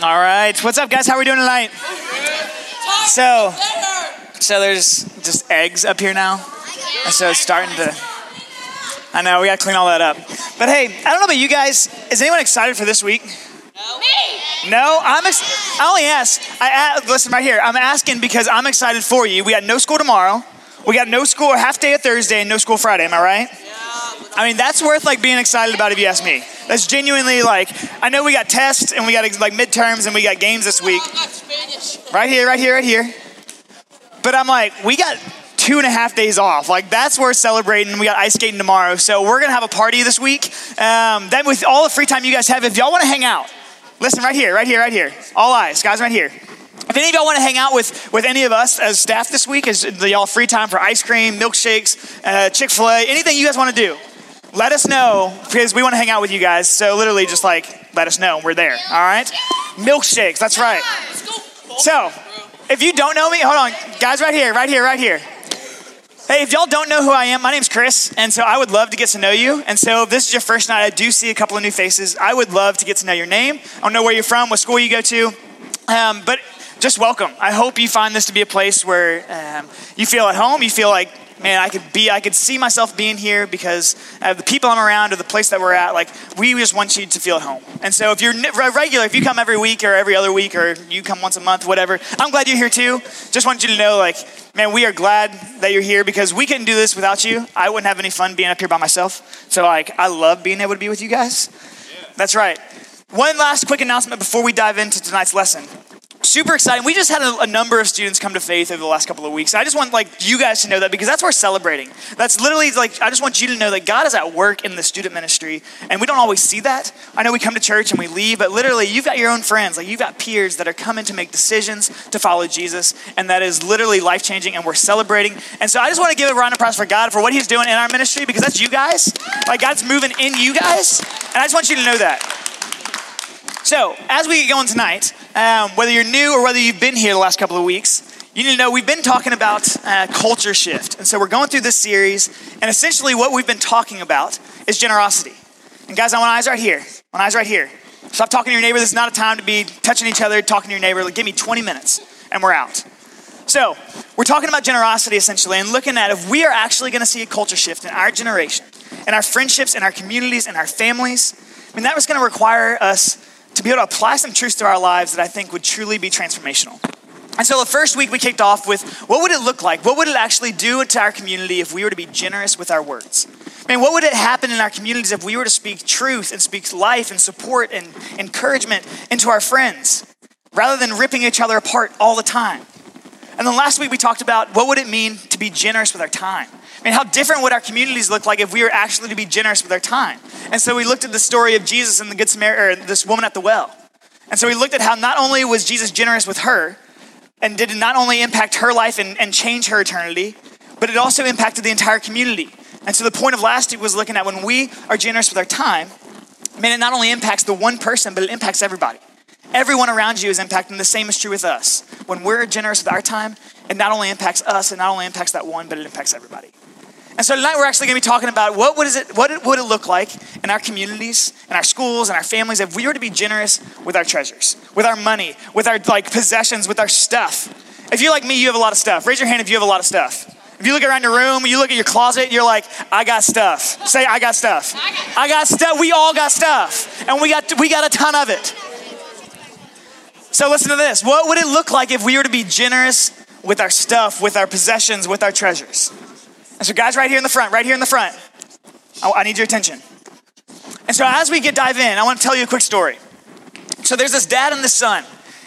All right. What's up, guys? How are we doing tonight? So, so there's just eggs up here now. So it's starting to. I know, we got to clean all that up. But hey, I don't know about you guys. Is anyone excited for this week? Me! No, I'm. Ex- I only ask. I listen right here. I'm asking because I'm excited for you. We got no school tomorrow. We got no school half day of Thursday and no school Friday. Am I right? I mean, that's worth like being excited about if you ask me. That's genuinely like. I know we got tests and we got like midterms and we got games this week. Right here, right here, right here. But I'm like, we got two and a half days off. Like that's worth celebrating. We got ice skating tomorrow, so we're gonna have a party this week. Um, then with all the free time you guys have, if y'all want to hang out, listen right here, right here, right here. All eyes, guys, right here. If any of y'all want to hang out with with any of us as staff this week, is y'all free time for ice cream, milkshakes, uh, Chick Fil A, anything you guys want to do? Let us know because we want to hang out with you guys. So literally, just like let us know, we're there. All right. Milkshakes, that's right. So, if you don't know me, hold on, guys, right here, right here, right here. Hey, if y'all don't know who I am, my name's Chris, and so I would love to get to know you. And so, if this is your first night, I do see a couple of new faces. I would love to get to know your name. I don't know where you're from, what school you go to, um, but just welcome. I hope you find this to be a place where um, you feel at home. You feel like, man, I could be, I could see myself being here because uh, the people I'm around or the place that we're at. Like, we just want you to feel at home. And so, if you're regular, if you come every week or every other week or you come once a month, whatever, I'm glad you're here too. Just want you to know, like, man, we are glad that you're here because we couldn't do this without you. I wouldn't have any fun being up here by myself. So, like, I love being able to be with you guys. That's right. One last quick announcement before we dive into tonight's lesson. Super exciting. We just had a, a number of students come to faith over the last couple of weeks. I just want like you guys to know that because that's we're celebrating. That's literally like I just want you to know that God is at work in the student ministry, and we don't always see that. I know we come to church and we leave, but literally you've got your own friends, like you've got peers that are coming to make decisions to follow Jesus, and that is literally life changing, and we're celebrating. And so I just want to give a round of applause for God for what He's doing in our ministry because that's you guys. Like God's moving in you guys, and I just want you to know that. So, as we get going tonight, um, whether you're new or whether you've been here the last couple of weeks, you need to know we've been talking about uh, culture shift. And so, we're going through this series, and essentially, what we've been talking about is generosity. And, guys, I want eyes right here. I want eyes right here. Stop talking to your neighbor. This is not a time to be touching each other, talking to your neighbor. Like, give me 20 minutes, and we're out. So, we're talking about generosity essentially and looking at if we are actually going to see a culture shift in our generation, in our friendships, in our communities, in our families. I mean, that was going to require us to be able to apply some truths to our lives that I think would truly be transformational. And so the first week we kicked off with what would it look like? What would it actually do to our community if we were to be generous with our words? I mean, what would it happen in our communities if we were to speak truth and speak life and support and encouragement into our friends rather than ripping each other apart all the time? And then last week we talked about what would it mean to be generous with our time? I mean, how different would our communities look like if we were actually to be generous with our time? And so we looked at the story of Jesus and the Good Samaritan, this woman at the well. And so we looked at how not only was Jesus generous with her, and did it not only impact her life and, and change her eternity, but it also impacted the entire community. And so the point of last week was looking at when we are generous with our time, man, it not only impacts the one person, but it impacts everybody. Everyone around you is impacted, and the same is true with us. When we're generous with our time, it not only impacts us, it not only impacts that one, but it impacts everybody. And so tonight we're actually going to be talking about what would, it, what would it look like in our communities, in our schools, in our families if we were to be generous with our treasures, with our money, with our like possessions, with our stuff. If you're like me, you have a lot of stuff. Raise your hand if you have a lot of stuff. If you look around your room, you look at your closet, you're like, I got stuff. Say, I got stuff. I got stuff. We all got stuff, and we got we got a ton of it. So listen to this. What would it look like if we were to be generous with our stuff, with our possessions, with our treasures? And so, guys, right here in the front, right here in the front, I, I need your attention. And so, as we get dive in, I want to tell you a quick story. So, there's this dad and this son,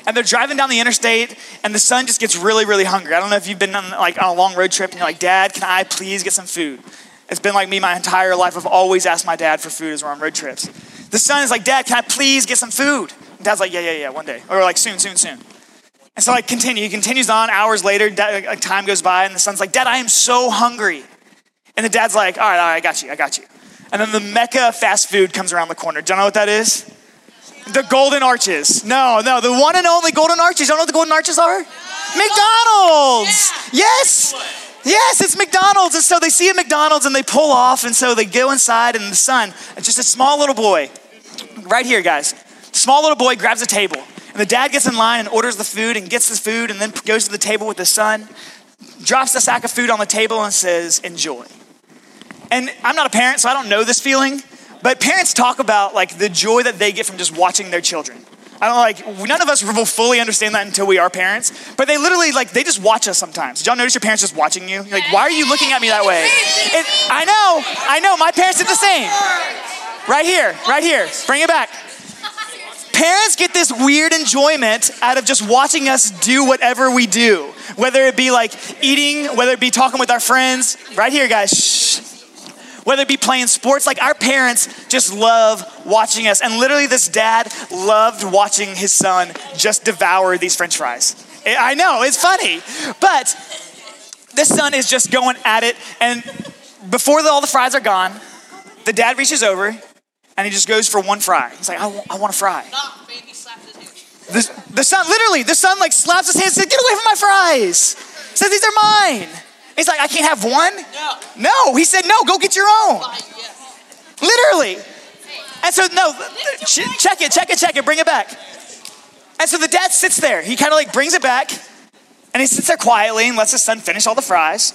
and they're driving down the interstate, and the son just gets really, really hungry. I don't know if you've been on like on a long road trip, and you're like, Dad, can I please get some food? It's been like me my entire life. I've always asked my dad for food as we're on road trips. The son is like, Dad, can I please get some food? And Dad's like, Yeah, yeah, yeah, one day, or like soon, soon, soon. And so like continue, he continues on. Hours later, dad, like, time goes by, and the son's like, Dad, I am so hungry. And the dad's like, All right, all right, I got you, I got you. And then the Mecca fast food comes around the corner. Do you know what that is? The Golden Arches. No, no, the one and only Golden Arches. Don't know what the Golden Arches are? McDonald's. Yes. Yes, it's McDonald's. And so they see a McDonald's and they pull off. And so they go inside, and the son, just a small little boy, right here, guys, small little boy grabs a table. And the dad gets in line and orders the food and gets the food and then goes to the table with the son, drops the sack of food on the table and says, Enjoy. And I'm not a parent, so I don't know this feeling, but parents talk about like the joy that they get from just watching their children. I don't like, none of us will fully understand that until we are parents, but they literally like, they just watch us sometimes. Did y'all notice your parents just watching you? You're like, why are you looking at me that way? It, I know, I know, my parents did the same. Right here, right here, bring it back. Parents get this weird enjoyment out of just watching us do whatever we do, whether it be like eating, whether it be talking with our friends. Right here, guys, shh whether it be playing sports, like our parents just love watching us. And literally, this dad loved watching his son just devour these french fries. Eh, I know, it's funny. But this son is just going at it. And before the, all the fries are gone, the dad reaches over and he just goes for one fry. He's like, I want, I want a fry. The, the son, literally, the son like slaps his hands and says, Get away from my fries. Says, These are mine. He's like, I can't have one? No. No. He said, no, go get your own. Literally. And so, no, ch- check it, check it, check it, bring it back. And so the dad sits there. He kind of like brings it back and he sits there quietly and lets his son finish all the fries.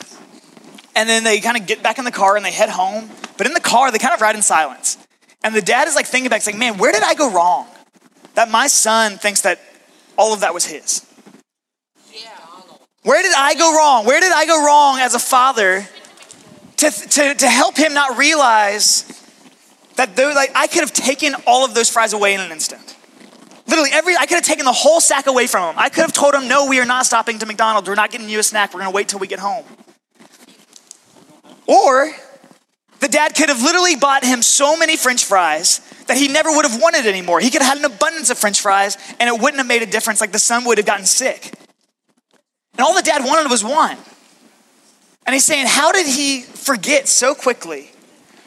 And then they kind of get back in the car and they head home. But in the car, they kind of ride in silence. And the dad is like thinking back, he's like, man, where did I go wrong? That my son thinks that all of that was his. Where did I go wrong? Where did I go wrong as a father to, to, to help him not realize that though, like, I could have taken all of those fries away in an instant? Literally, every I could have taken the whole sack away from him. I could have told him, no, we are not stopping to McDonald's. We're not getting you a snack. We're gonna wait till we get home. Or the dad could have literally bought him so many french fries that he never would have wanted anymore. He could have had an abundance of french fries and it wouldn't have made a difference, like the son would have gotten sick. And all the dad wanted was one. And he's saying, How did he forget so quickly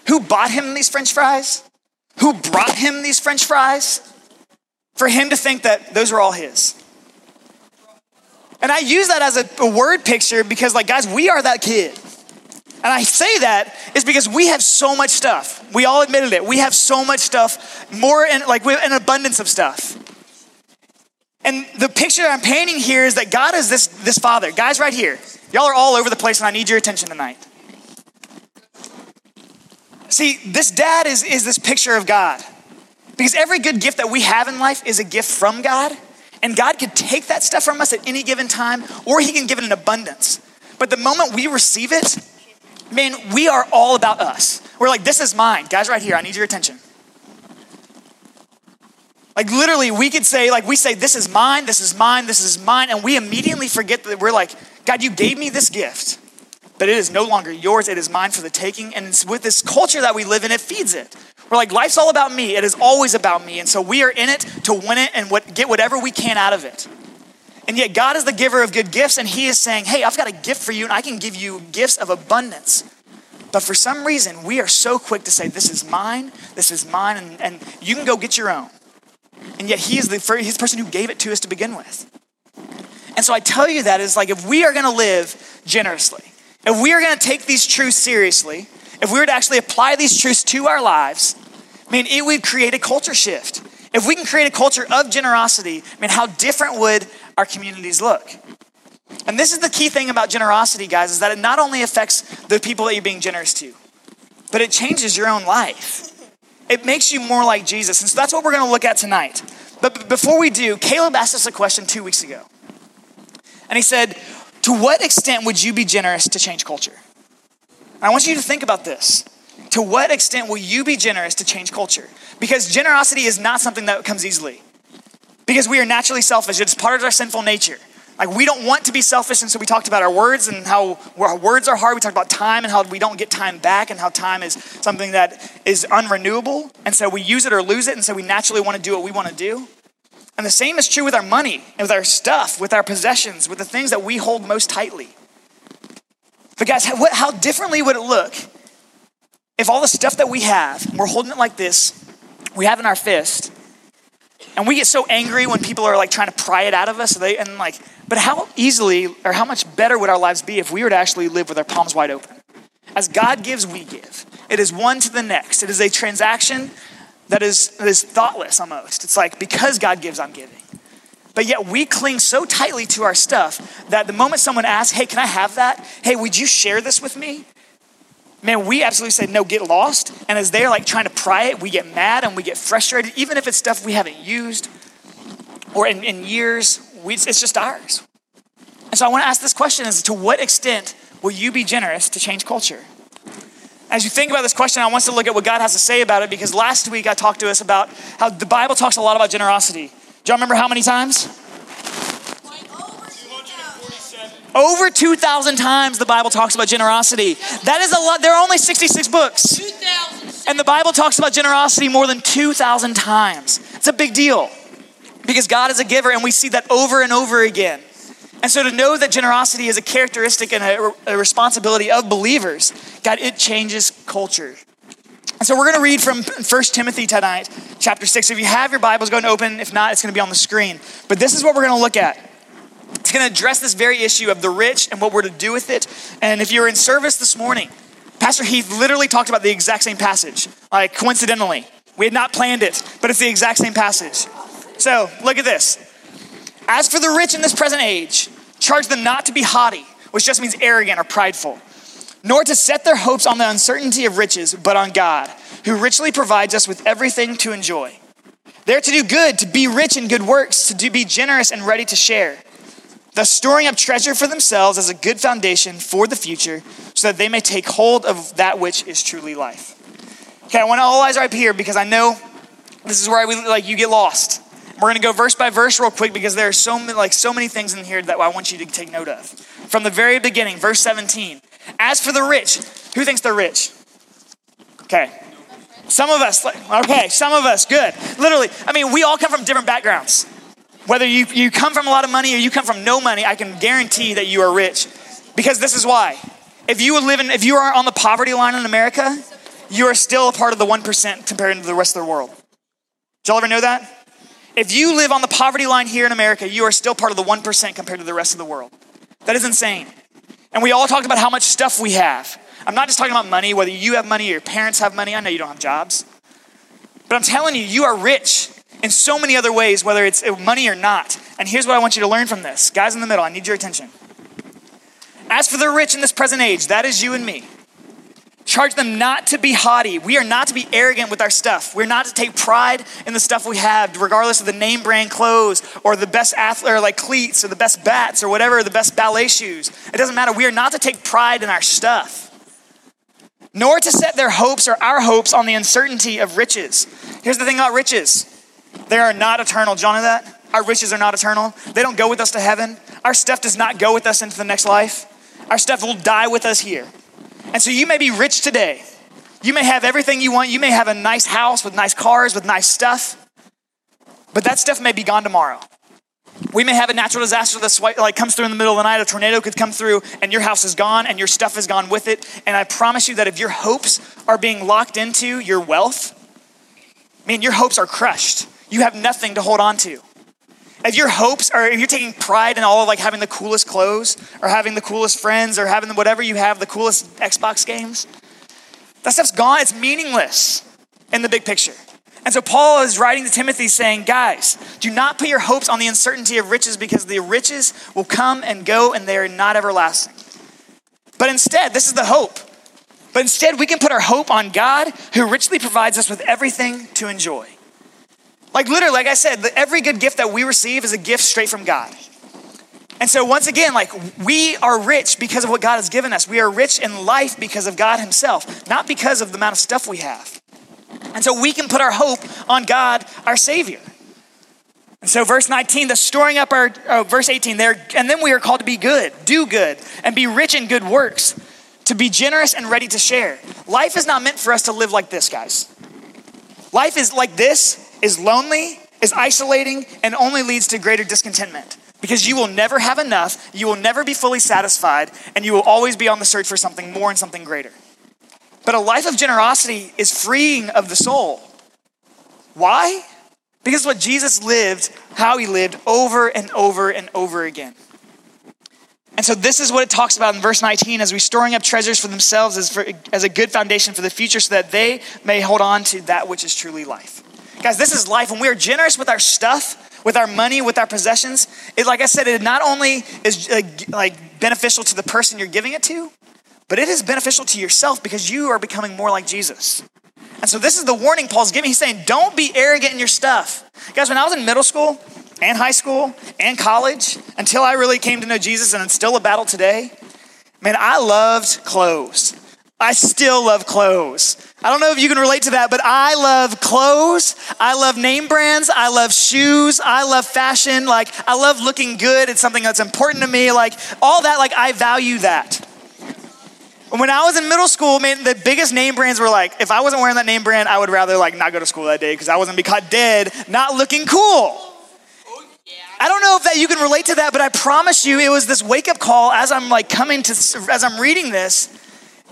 who bought him these french fries? Who brought him these french fries? For him to think that those were all his. And I use that as a, a word picture because, like, guys, we are that kid. And I say that is because we have so much stuff. We all admitted it. We have so much stuff, more in like we have an abundance of stuff. And the picture I'm painting here is that God is this, this father. Guys, right here, y'all are all over the place, and I need your attention tonight. See, this dad is, is this picture of God. Because every good gift that we have in life is a gift from God. And God could take that stuff from us at any given time, or He can give it in abundance. But the moment we receive it, man, we are all about us. We're like, this is mine. Guys, right here, I need your attention. Like literally, we could say, like we say, this is mine, this is mine, this is mine, and we immediately forget that we're like, God, you gave me this gift, but it is no longer yours, it is mine for the taking. And it's with this culture that we live in, it feeds it. We're like, life's all about me, it is always about me. And so we are in it to win it and what, get whatever we can out of it. And yet, God is the giver of good gifts, and He is saying, Hey, I've got a gift for you, and I can give you gifts of abundance. But for some reason, we are so quick to say, This is mine, this is mine, and, and you can go get your own. And yet he is the, first, he's the person who gave it to us to begin with. And so I tell you that is like if we are gonna live generously, if we are gonna take these truths seriously, if we were to actually apply these truths to our lives, I mean, it would create a culture shift. If we can create a culture of generosity, I mean, how different would our communities look? And this is the key thing about generosity, guys, is that it not only affects the people that you're being generous to, but it changes your own life it makes you more like Jesus. And so that's what we're going to look at tonight. But before we do, Caleb asked us a question two weeks ago. And he said, To what extent would you be generous to change culture? And I want you to think about this. To what extent will you be generous to change culture? Because generosity is not something that comes easily. Because we are naturally selfish, it's part of our sinful nature. Like we don't want to be selfish, and so we talked about our words and how our words are hard. We talked about time and how we don't get time back, and how time is something that is unrenewable, and so we use it or lose it, and so we naturally want to do what we want to do. And the same is true with our money, and with our stuff, with our possessions, with the things that we hold most tightly. But guys, how, how differently would it look if all the stuff that we have, we're holding it like this, we have in our fist, and we get so angry when people are like trying to pry it out of us. They, and like, but how easily or how much better would our lives be if we were to actually live with our palms wide open? As God gives, we give. It is one to the next. It is a transaction that is, that is thoughtless almost. It's like, because God gives, I'm giving. But yet we cling so tightly to our stuff that the moment someone asks, hey, can I have that? Hey, would you share this with me? Man, we absolutely say, no, get lost. And as they're like trying to pry it, we get mad and we get frustrated, even if it's stuff we haven't used or in, in years, we, it's just ours. And so I want to ask this question is to what extent will you be generous to change culture? As you think about this question, I want us to look at what God has to say about it because last week I talked to us about how the Bible talks a lot about generosity. Do y'all remember how many times? Over 2,000 times the Bible talks about generosity. That is a lot. There are only 66 books. And the Bible talks about generosity more than 2,000 times. It's a big deal because God is a giver and we see that over and over again. And so to know that generosity is a characteristic and a, a responsibility of believers, God, it changes culture. And so we're going to read from 1 Timothy tonight, chapter 6. If you have your Bibles, go and open. If not, it's going to be on the screen. But this is what we're going to look at. It's going to address this very issue of the rich and what we're to do with it. And if you're in service this morning, Pastor Heath literally talked about the exact same passage, like coincidentally. We had not planned it, but it's the exact same passage. So look at this. As for the rich in this present age, charge them not to be haughty, which just means arrogant or prideful nor to set their hopes on the uncertainty of riches, but on God, who richly provides us with everything to enjoy. They're to do good, to be rich in good works, to do, be generous and ready to share, thus storing up treasure for themselves as a good foundation for the future, so that they may take hold of that which is truly life. Okay, I want all eyes right here because I know this is where I like you get lost. We're going to go verse by verse real quick because there are so many, like so many things in here that I want you to take note of. From the very beginning, verse 17. As for the rich, who thinks they're rich? Okay. Some of us, okay, some of us, good. Literally, I mean, we all come from different backgrounds. Whether you, you come from a lot of money or you come from no money, I can guarantee that you are rich. Because this is why. If you live in, if you are on the poverty line in America, you are still a part of the 1% compared to the rest of the world. Did y'all ever know that? If you live on the poverty line here in America, you are still part of the 1% compared to the rest of the world. That is insane. And we all talked about how much stuff we have. I'm not just talking about money, whether you have money or your parents have money. I know you don't have jobs. But I'm telling you, you are rich in so many other ways, whether it's uh, money or not. And here's what I want you to learn from this. Guys in the middle, I need your attention. As for the rich in this present age, that is you and me. Charge them not to be haughty. We are not to be arrogant with our stuff. We're not to take pride in the stuff we have, regardless of the name brand clothes or the best athlete, or like cleats or the best bats or whatever, the best ballet shoes. It doesn't matter. We are not to take pride in our stuff, nor to set their hopes or our hopes on the uncertainty of riches. Here's the thing about riches they are not eternal. John, know that? Our riches are not eternal. They don't go with us to heaven. Our stuff does not go with us into the next life. Our stuff will die with us here. And so you may be rich today. You may have everything you want. You may have a nice house with nice cars, with nice stuff. But that stuff may be gone tomorrow. We may have a natural disaster that like comes through in the middle of the night. A tornado could come through, and your house is gone, and your stuff is gone with it. And I promise you that if your hopes are being locked into your wealth, I mean, your hopes are crushed. You have nothing to hold on to. If your hopes are if you're taking pride in all of like having the coolest clothes or having the coolest friends or having whatever you have the coolest xbox games that stuff's gone. It's meaningless in the big picture. And so paul is writing to timothy saying guys do not put your hopes on the uncertainty of riches because the riches will come and go and they are not everlasting. But instead this is the hope. But instead we can put our hope on god who richly provides us with everything to enjoy like literally, like I said, every good gift that we receive is a gift straight from God. And so once again, like we are rich because of what God has given us. We are rich in life because of God himself, not because of the amount of stuff we have. And so we can put our hope on God, our savior. And so verse 19, the storing up our, oh, verse 18 there, and then we are called to be good, do good, and be rich in good works, to be generous and ready to share. Life is not meant for us to live like this, guys. Life is like this is lonely, is isolating, and only leads to greater discontentment. Because you will never have enough, you will never be fully satisfied, and you will always be on the search for something more and something greater. But a life of generosity is freeing of the soul. Why? Because what Jesus lived, how he lived over and over and over again. And so this is what it talks about in verse 19 as we storing up treasures for themselves as, for, as a good foundation for the future so that they may hold on to that which is truly life. Guys, this is life. When we are generous with our stuff, with our money, with our possessions, it, like I said, it not only is like beneficial to the person you're giving it to, but it is beneficial to yourself because you are becoming more like Jesus. And so this is the warning Paul's giving. He's saying, don't be arrogant in your stuff. Guys, when I was in middle school and high school and college, until I really came to know Jesus, and it's still a battle today, man, I loved clothes. I still love clothes. I don't know if you can relate to that, but I love clothes. I love name brands. I love shoes. I love fashion. Like, I love looking good. It's something that's important to me. Like, all that, like, I value that. When I was in middle school, man, the biggest name brands were like, if I wasn't wearing that name brand, I would rather like not go to school that day because I wasn't be caught dead not looking cool. I don't know if that you can relate to that, but I promise you, it was this wake up call as I'm like coming to, as I'm reading this.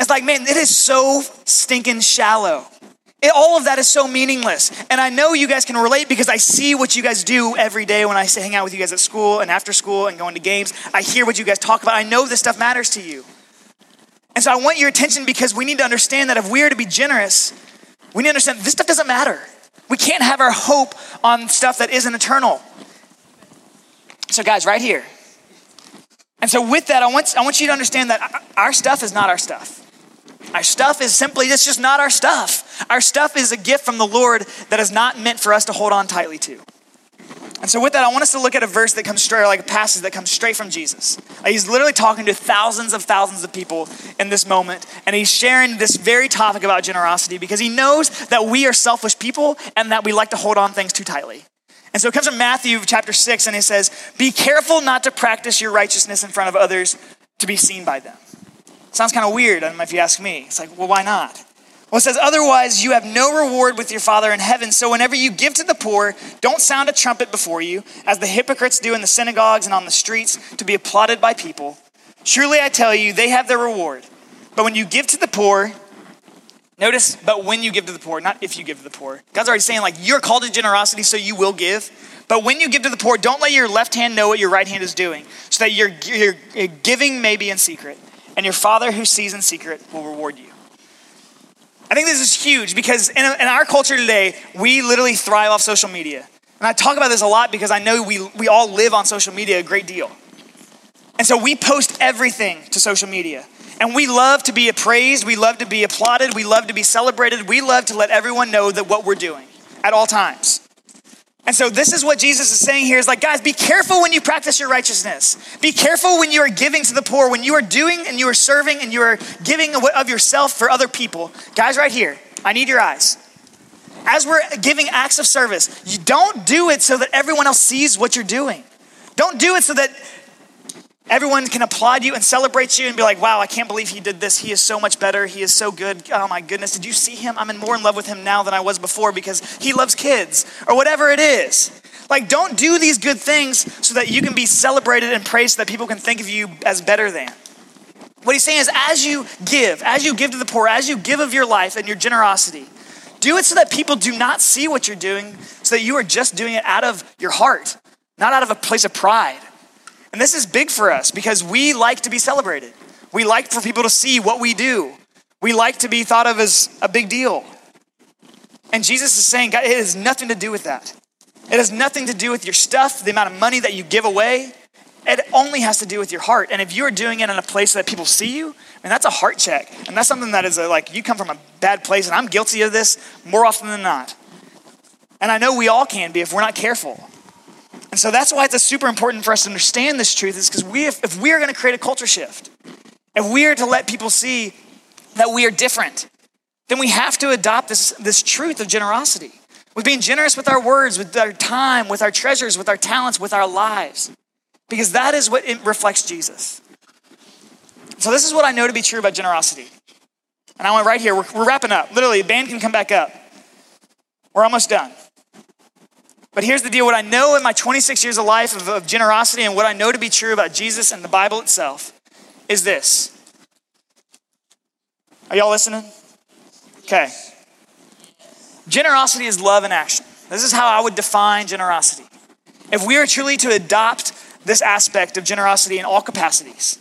It's like, man, it is so stinking shallow. It, all of that is so meaningless. And I know you guys can relate because I see what you guys do every day when I hang out with you guys at school and after school and going to games. I hear what you guys talk about. I know this stuff matters to you. And so I want your attention because we need to understand that if we are to be generous, we need to understand this stuff doesn't matter. We can't have our hope on stuff that isn't eternal. So, guys, right here. And so, with that, I want, I want you to understand that our stuff is not our stuff. Our stuff is simply, it's just not our stuff. Our stuff is a gift from the Lord that is not meant for us to hold on tightly to. And so, with that, I want us to look at a verse that comes straight, or like a passage that comes straight from Jesus. He's literally talking to thousands of thousands of people in this moment, and he's sharing this very topic about generosity because he knows that we are selfish people and that we like to hold on things too tightly. And so it comes from Matthew chapter 6, and it says, Be careful not to practice your righteousness in front of others to be seen by them. Sounds kind of weird, I don't know if you ask me. It's like, well, why not? Well, it says, Otherwise, you have no reward with your Father in heaven. So whenever you give to the poor, don't sound a trumpet before you, as the hypocrites do in the synagogues and on the streets, to be applauded by people. Truly, I tell you, they have their reward. But when you give to the poor, Notice, but when you give to the poor, not if you give to the poor. God's already saying, like, you're called to generosity, so you will give. But when you give to the poor, don't let your left hand know what your right hand is doing, so that your, your, your giving may be in secret, and your Father who sees in secret will reward you. I think this is huge because in, in our culture today, we literally thrive off social media. And I talk about this a lot because I know we, we all live on social media a great deal. And so we post everything to social media. And we love to be appraised, we love to be applauded, we love to be celebrated, we love to let everyone know that what we're doing at all times. And so this is what Jesus is saying here is like, guys, be careful when you practice your righteousness. Be careful when you are giving to the poor, when you are doing and you are serving and you are giving of yourself for other people. Guys, right here, I need your eyes. As we're giving acts of service, you don't do it so that everyone else sees what you're doing. Don't do it so that Everyone can applaud you and celebrate you and be like, wow, I can't believe he did this. He is so much better. He is so good. Oh my goodness. Did you see him? I'm in more in love with him now than I was before because he loves kids or whatever it is. Like, don't do these good things so that you can be celebrated and praised so that people can think of you as better than. What he's saying is, as you give, as you give to the poor, as you give of your life and your generosity, do it so that people do not see what you're doing, so that you are just doing it out of your heart, not out of a place of pride. And this is big for us because we like to be celebrated. We like for people to see what we do. We like to be thought of as a big deal. And Jesus is saying, God, it has nothing to do with that. It has nothing to do with your stuff, the amount of money that you give away. It only has to do with your heart. And if you're doing it in a place that people see you, I mean, that's a heart check. And that's something that is a, like, you come from a bad place, and I'm guilty of this more often than not. And I know we all can be if we're not careful. And so that's why it's super important for us to understand this truth is because we, if, if we are going to create a culture shift, if we are to let people see that we are different, then we have to adopt this, this truth of generosity. With being generous with our words, with our time, with our treasures, with our talents, with our lives. Because that is what reflects Jesus. So, this is what I know to be true about generosity. And I went right here, we're, we're wrapping up. Literally, the band can come back up. We're almost done. But here's the deal what I know in my 26 years of life of, of generosity and what I know to be true about Jesus and the Bible itself is this. Are y'all listening? Okay. Generosity is love in action. This is how I would define generosity. If we are truly to adopt this aspect of generosity in all capacities,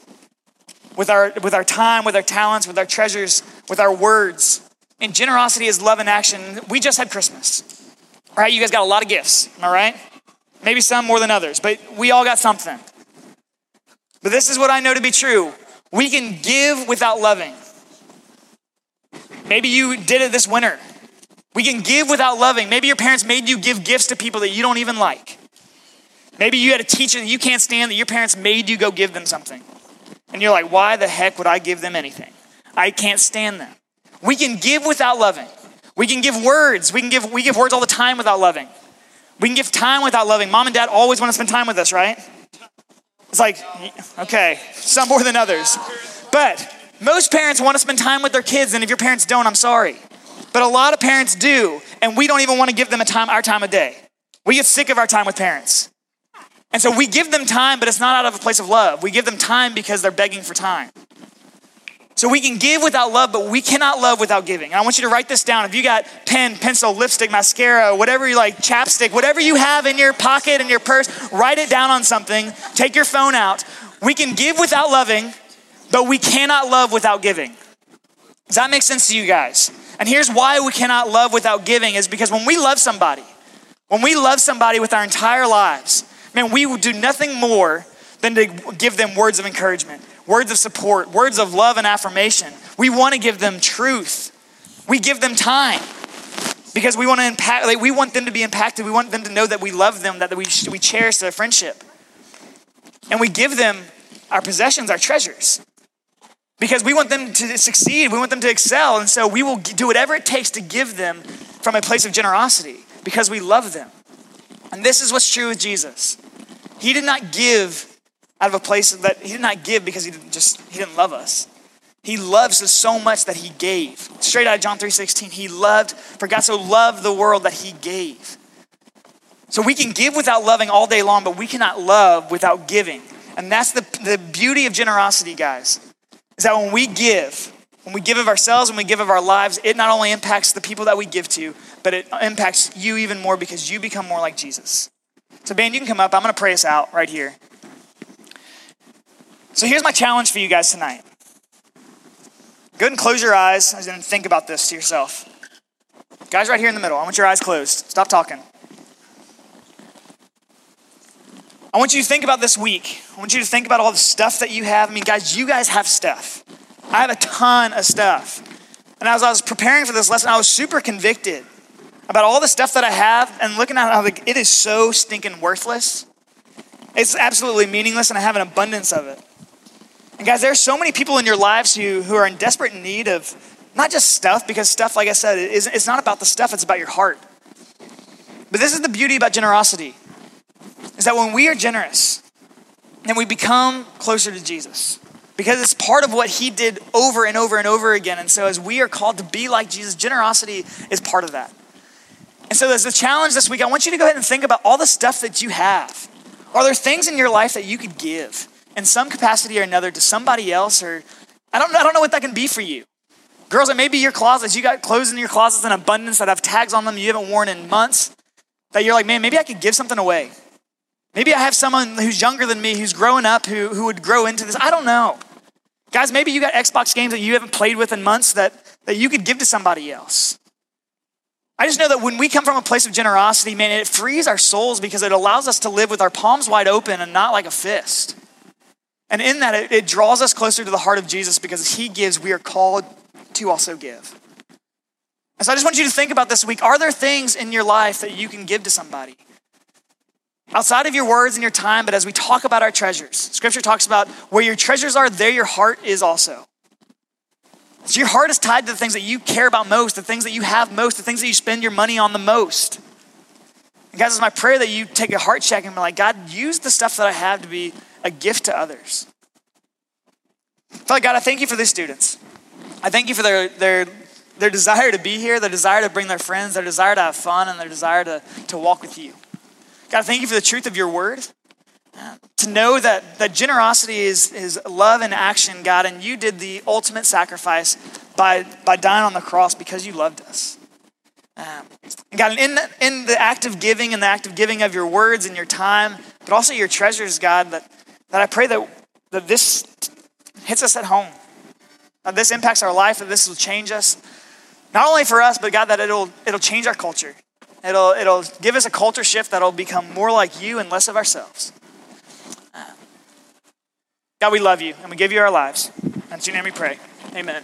with our, with our time, with our talents, with our treasures, with our words, and generosity is love in action, we just had Christmas. Right, you guys got a lot of gifts, am I right? Maybe some more than others, but we all got something. But this is what I know to be true we can give without loving. Maybe you did it this winter. We can give without loving. Maybe your parents made you give gifts to people that you don't even like. Maybe you had a teacher that you can't stand that your parents made you go give them something. And you're like, why the heck would I give them anything? I can't stand them. We can give without loving. We can give words. We can give we give words all the time without loving. We can give time without loving. Mom and dad always want to spend time with us, right? It's like, okay, some more than others. But most parents want to spend time with their kids, and if your parents don't, I'm sorry. But a lot of parents do, and we don't even want to give them a time, our time of day. We get sick of our time with parents. And so we give them time, but it's not out of a place of love. We give them time because they're begging for time. So we can give without love, but we cannot love without giving. And I want you to write this down. If you got pen, pencil, lipstick, mascara, whatever you like, chapstick, whatever you have in your pocket, in your purse, write it down on something. Take your phone out. We can give without loving, but we cannot love without giving. Does that make sense to you guys? And here's why we cannot love without giving is because when we love somebody, when we love somebody with our entire lives, man, we will do nothing more than to give them words of encouragement words of support, words of love and affirmation. We want to give them truth. We give them time because we want to impact, like, we want them to be impacted. We want them to know that we love them, that we, we cherish their friendship. And we give them our possessions, our treasures, because we want them to succeed. We want them to excel. And so we will do whatever it takes to give them from a place of generosity because we love them. And this is what's true with Jesus. He did not give out of a place that he did not give because he didn't just he didn't love us. He loves us so much that he gave. Straight out of John 3:16, he loved, for God so loved the world that he gave. So we can give without loving all day long, but we cannot love without giving. And that's the, the beauty of generosity, guys. Is that when we give, when we give of ourselves, when we give of our lives, it not only impacts the people that we give to, but it impacts you even more because you become more like Jesus. So, Ben, you can come up. I'm going to pray us out right here. So here's my challenge for you guys tonight. Go ahead and close your eyes and think about this to yourself. Guys, right here in the middle, I want your eyes closed. Stop talking. I want you to think about this week. I want you to think about all the stuff that you have. I mean, guys, you guys have stuff. I have a ton of stuff. And as I was preparing for this lesson, I was super convicted about all the stuff that I have and looking at how like, it is so stinking worthless. It's absolutely meaningless, and I have an abundance of it. And guys, there are so many people in your lives who, who are in desperate need of not just stuff, because stuff, like I said, is, it's not about the stuff, it's about your heart. But this is the beauty about generosity, is that when we are generous, then we become closer to Jesus. Because it's part of what he did over and over and over again. And so as we are called to be like Jesus, generosity is part of that. And so there's a challenge this week. I want you to go ahead and think about all the stuff that you have. Are there things in your life that you could give? In some capacity or another to somebody else, or I don't, I don't know what that can be for you. Girls, it may be your closets. You got clothes in your closets in abundance that have tags on them you haven't worn in months. That you're like, man, maybe I could give something away. Maybe I have someone who's younger than me who's growing up who, who would grow into this. I don't know. Guys, maybe you got Xbox games that you haven't played with in months that, that you could give to somebody else. I just know that when we come from a place of generosity, man, it frees our souls because it allows us to live with our palms wide open and not like a fist. And in that, it, it draws us closer to the heart of Jesus because he gives, we are called to also give. And so I just want you to think about this week. Are there things in your life that you can give to somebody? Outside of your words and your time, but as we talk about our treasures, scripture talks about where your treasures are, there your heart is also. So your heart is tied to the things that you care about most, the things that you have most, the things that you spend your money on the most. And guys, it's my prayer that you take a heart check and be like, God, use the stuff that I have to be a gift to others. Father God, I thank you for these students. I thank you for their, their, their desire to be here, their desire to bring their friends, their desire to have fun, and their desire to, to walk with you. God, I thank you for the truth of your word. to know that, that generosity is, is love in action, God, and you did the ultimate sacrifice by, by dying on the cross because you loved us. Um, God, in the, in the act of giving and the act of giving of your words and your time, but also your treasures, God, that, that I pray that, that this hits us at home, that this impacts our life, that this will change us. Not only for us, but God, that it'll, it'll change our culture. It'll, it'll give us a culture shift that'll become more like you and less of ourselves. God, we love you and we give you our lives. In your name we pray. Amen.